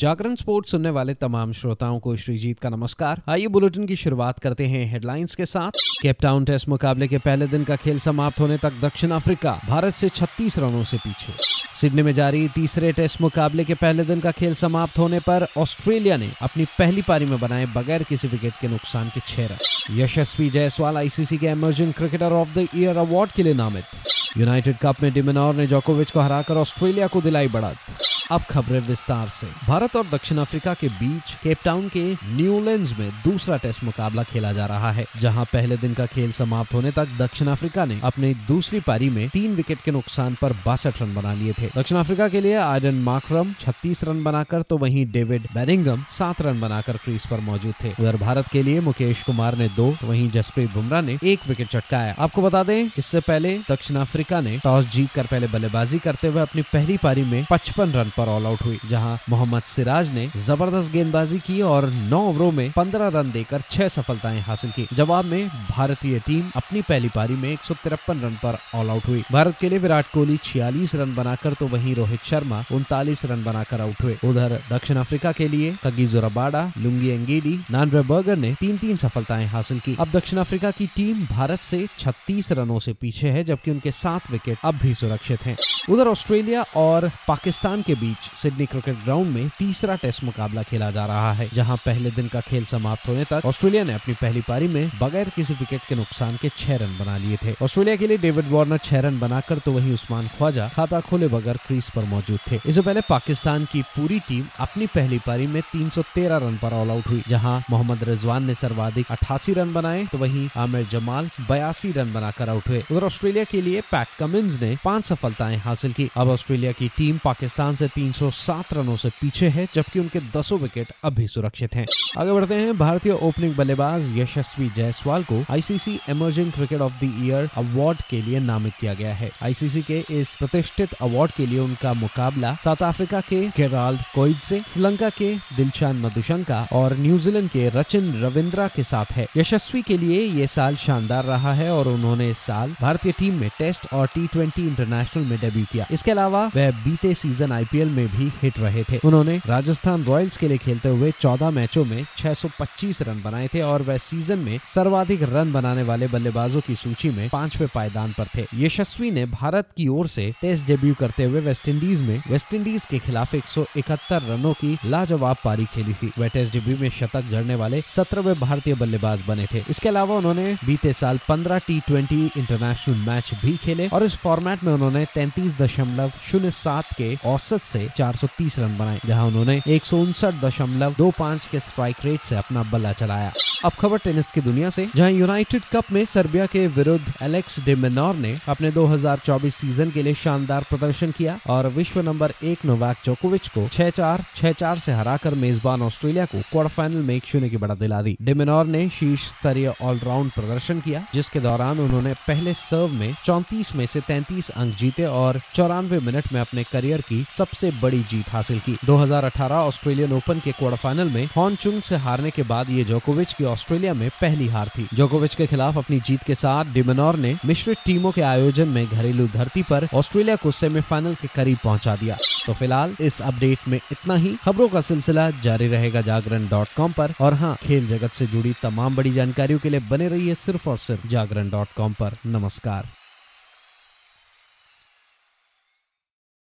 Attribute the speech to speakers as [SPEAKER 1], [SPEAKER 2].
[SPEAKER 1] जागरण sports सुनने वाले तमाम श्रोताओं को श्रीजीत का नमस्कार। आइए बुलेटिन की शुरुआत करते हैं हेडलाइंस के साथ। केपटाउन टेस्ट मुकाबले के पहले दिन का खेल समाप्त होने तक दक्षिण अफ्रीका भारत से 36 रनों से पीछे। सिडनी में जारी तीसरे टेस्ट मुकाबले के पहले दिन का खेल समाप्त होने पर ऑस्ट्रेलिया ने अपनी पहली पारी में बनाए बगैर किसी विकेट के नुकसान के छह रन। यशस्वी जायसवाल आईसीसी के emerging cricketer of the year award के लिए नामित। यूनाइटेड कप में डिमिनोर ने जोकोविच को हराकर ऑस्ट्रेलिया को दिलाई बढ़त। अब खबरें विस्तार से। भारत और दक्षिण अफ्रीका के बीच केपटाउन के न्यूलैंड में दूसरा टेस्ट मुकाबला खेला जा रहा है, जहाँ पहले दिन का खेल समाप्त होने तक दक्षिण अफ्रीका ने अपनी दूसरी पारी में तीन विकेट के नुकसान पर बासठ रन बना लिए थे। दक्षिण अफ्रीका के लिए आयडन माकरम 36 रन बनाकर तो वही डेविड बैरिंगम सात रन बनाकर क्रीज पर मौजूद थे। उधर भारत के लिए मुकेश कुमार ने दो तो वहीं जसप्रीत बुमराह ने एक विकेट चटकाया। आपको बता दें, इससे पहले दक्षिण अफ्रीका ने टॉस जीत कर पहले बल्लेबाजी करते हुए अपनी पहली पारी में पचपन रन पर ऑल आउट हुई, जहाँ मोहम्मद सिराज ने ज़बरदस्त गेंदबाजी की और नौ ओवरों में पंद्रह रन देकर छह सफलताएँ हासिल की। जवाब में भारतीय टीम अपनी पहली पारी में एक सौ तिरपन रन पर ऑल आउट हुई। भारत के लिए विराट कोहली छियालीस रन बनाकर तो वहीं रोहित शर्मा उनतालीस रन बनाकर आउट हुए। उधर दक्षिण अफ्रीका के लिए कगीजो रबाडा लुंगी एंगेडी, नानवे बर्गर ने तीन तीन सफलताएँ हासिल की। अब दक्षिण अफ्रीका की टीम भारत से 36 रनों से पीछे है, जबकि उनके सात विकेट अब भी सुरक्षित हैं। उधर ऑस्ट्रेलिया और पाकिस्तान के बीच सिडनी क्रिकेट ग्राउंड में तीसरा टेस्ट मुकाबला खेला जा रहा है, जहाँ पहले दिन का खेल समाप्त होने तक ऑस्ट्रेलिया ने अपनी पहली पारी में बगैर किसी विकेट के नुकसान के छह रन बना लिए थे। ऑस्ट्रेलिया के लिए डेविड वार्नर छह रन बनाकर तो वही उस्मान ख्वाजा खाता खोले बगैर क्रीज पर मौजूद थे। इससे पहले पाकिस्तान की पूरी टीम अपनी पहली पारी में 313 रन पर ऑल आउट हुई, जहाँ मोहम्मद रिजवान ने सर्वाधिक अठासी रन बनाए तो वहीं आमिर जमाल बयासी रन बनाकर आउट हुए। उधर ऑस्ट्रेलिया के लिए पैट कमिंस ने पाँच सफलताएँ हासिल की। अब ऑस्ट्रेलिया की टीम पाकिस्तान से 307 रनों से पीछे है, जबकि उनके दसों विकेट अभी सुरक्षित हैं। आगे बढ़ते हैं, भारतीय ओपनिंग बल्लेबाज यशस्वी जायसवाल को ICC emerging cricket of the year award के लिए नामित किया गया है। आईसीसी के इस प्रतिष्ठित अवार्ड के लिए उनका मुकाबला साउथ अफ्रीका के गेराल्ड कोइड से, श्रीलंका के दिलशान मधुशंका और न्यूजीलैंड के रचिन रविंद्रा के साथ है। यशस्वी के लिए ये साल शानदार रहा है और उन्होंने इस साल भारतीय टीम में टेस्ट और टी इंटरनेशनल में डेब्यू किया। इसके अलावा वह बीते सीज़न आईपीएल में भी हिट रहे थे। उन्होंने राजस्थान रॉयल्स के लिए खेलते हुए 14 मैचों में 625 रन बनाए थे और वह सीज़न में सर्वाधिक रन बनाने वाले बल्लेबाजों की सूची में पांचवे पायदान पर थे। यशस्वी ने भारत की ओर से टेस्ट डेब्यू करते हुए वेस्टइंडीज में वेस्टइंडीज के खिलाफ एक सौ इकहत्तर रनों की लाजवाब पारी खेली थी। वह टेस्ट डेब्यू में शतक जड़ने वाले सत्रहवे भारतीय बल्लेबाज बने थे। इसके अलावा उन्होंने बीते साल पंद्रह टी इंटरनेशनल मैच भी खेले और इस फॉर्मेट में उन्होंने तैतीस के औसत से 430 रन बनाए, जहाँ उन्होंने एक के स्ट्राइक रेट से अपना बल्ला चलाया। अब खबर टेनिस की दुनिया से, जहाँ यूनाइटेड कप में सर्बिया के विरुद्ध एलेक्स डिमेनोर ने अपने 2024 सीज़न के लिए शानदार प्रदर्शन किया और विश्व नंबर एक नोवाक जोकोविच को छह चार छह चार से हराकर मेजबान ऑस्ट्रेलिया को क्वार्टर फाइनल में एक शून्य की बढ़त दिला दी। डिमेनोर ने शीर्ष स्तरीय ऑलराउंड प्रदर्शन किया, जिसके दौरान उन्होंने पहले सर्व में चौतीस में से तैतीस अंक जीते और चौरानवे मिनट में अपने करियर की सबसे बड़ी जीत हासिल की। 2018 ऑस्ट्रेलियन ओपन के क्वार्टर फाइनल में हॉनचुंग से हारने के बाद ये जोकोविच की ऑस्ट्रेलिया में पहली हार थी। जोकोविच के खिलाफ अपनी जीत के साथ डिमनोर ने मिश्रित टीमों के आयोजन में घरेलू धरती पर ऑस्ट्रेलिया को सेमीफाइनल के करीब पहुँचा दिया। तो फ़िलहाल इस अपडेट में इतना ही। खबरों का सिलसिला जारी रहेगा जागरण डॉट कॉम पर। और हाँ खेल जगत से जुड़ी तमाम बड़ी जानकारियों के लिए बने रहिए सिर्फ़ और सिर्फ़ जागरण डॉट कॉम पर। नमस्कार।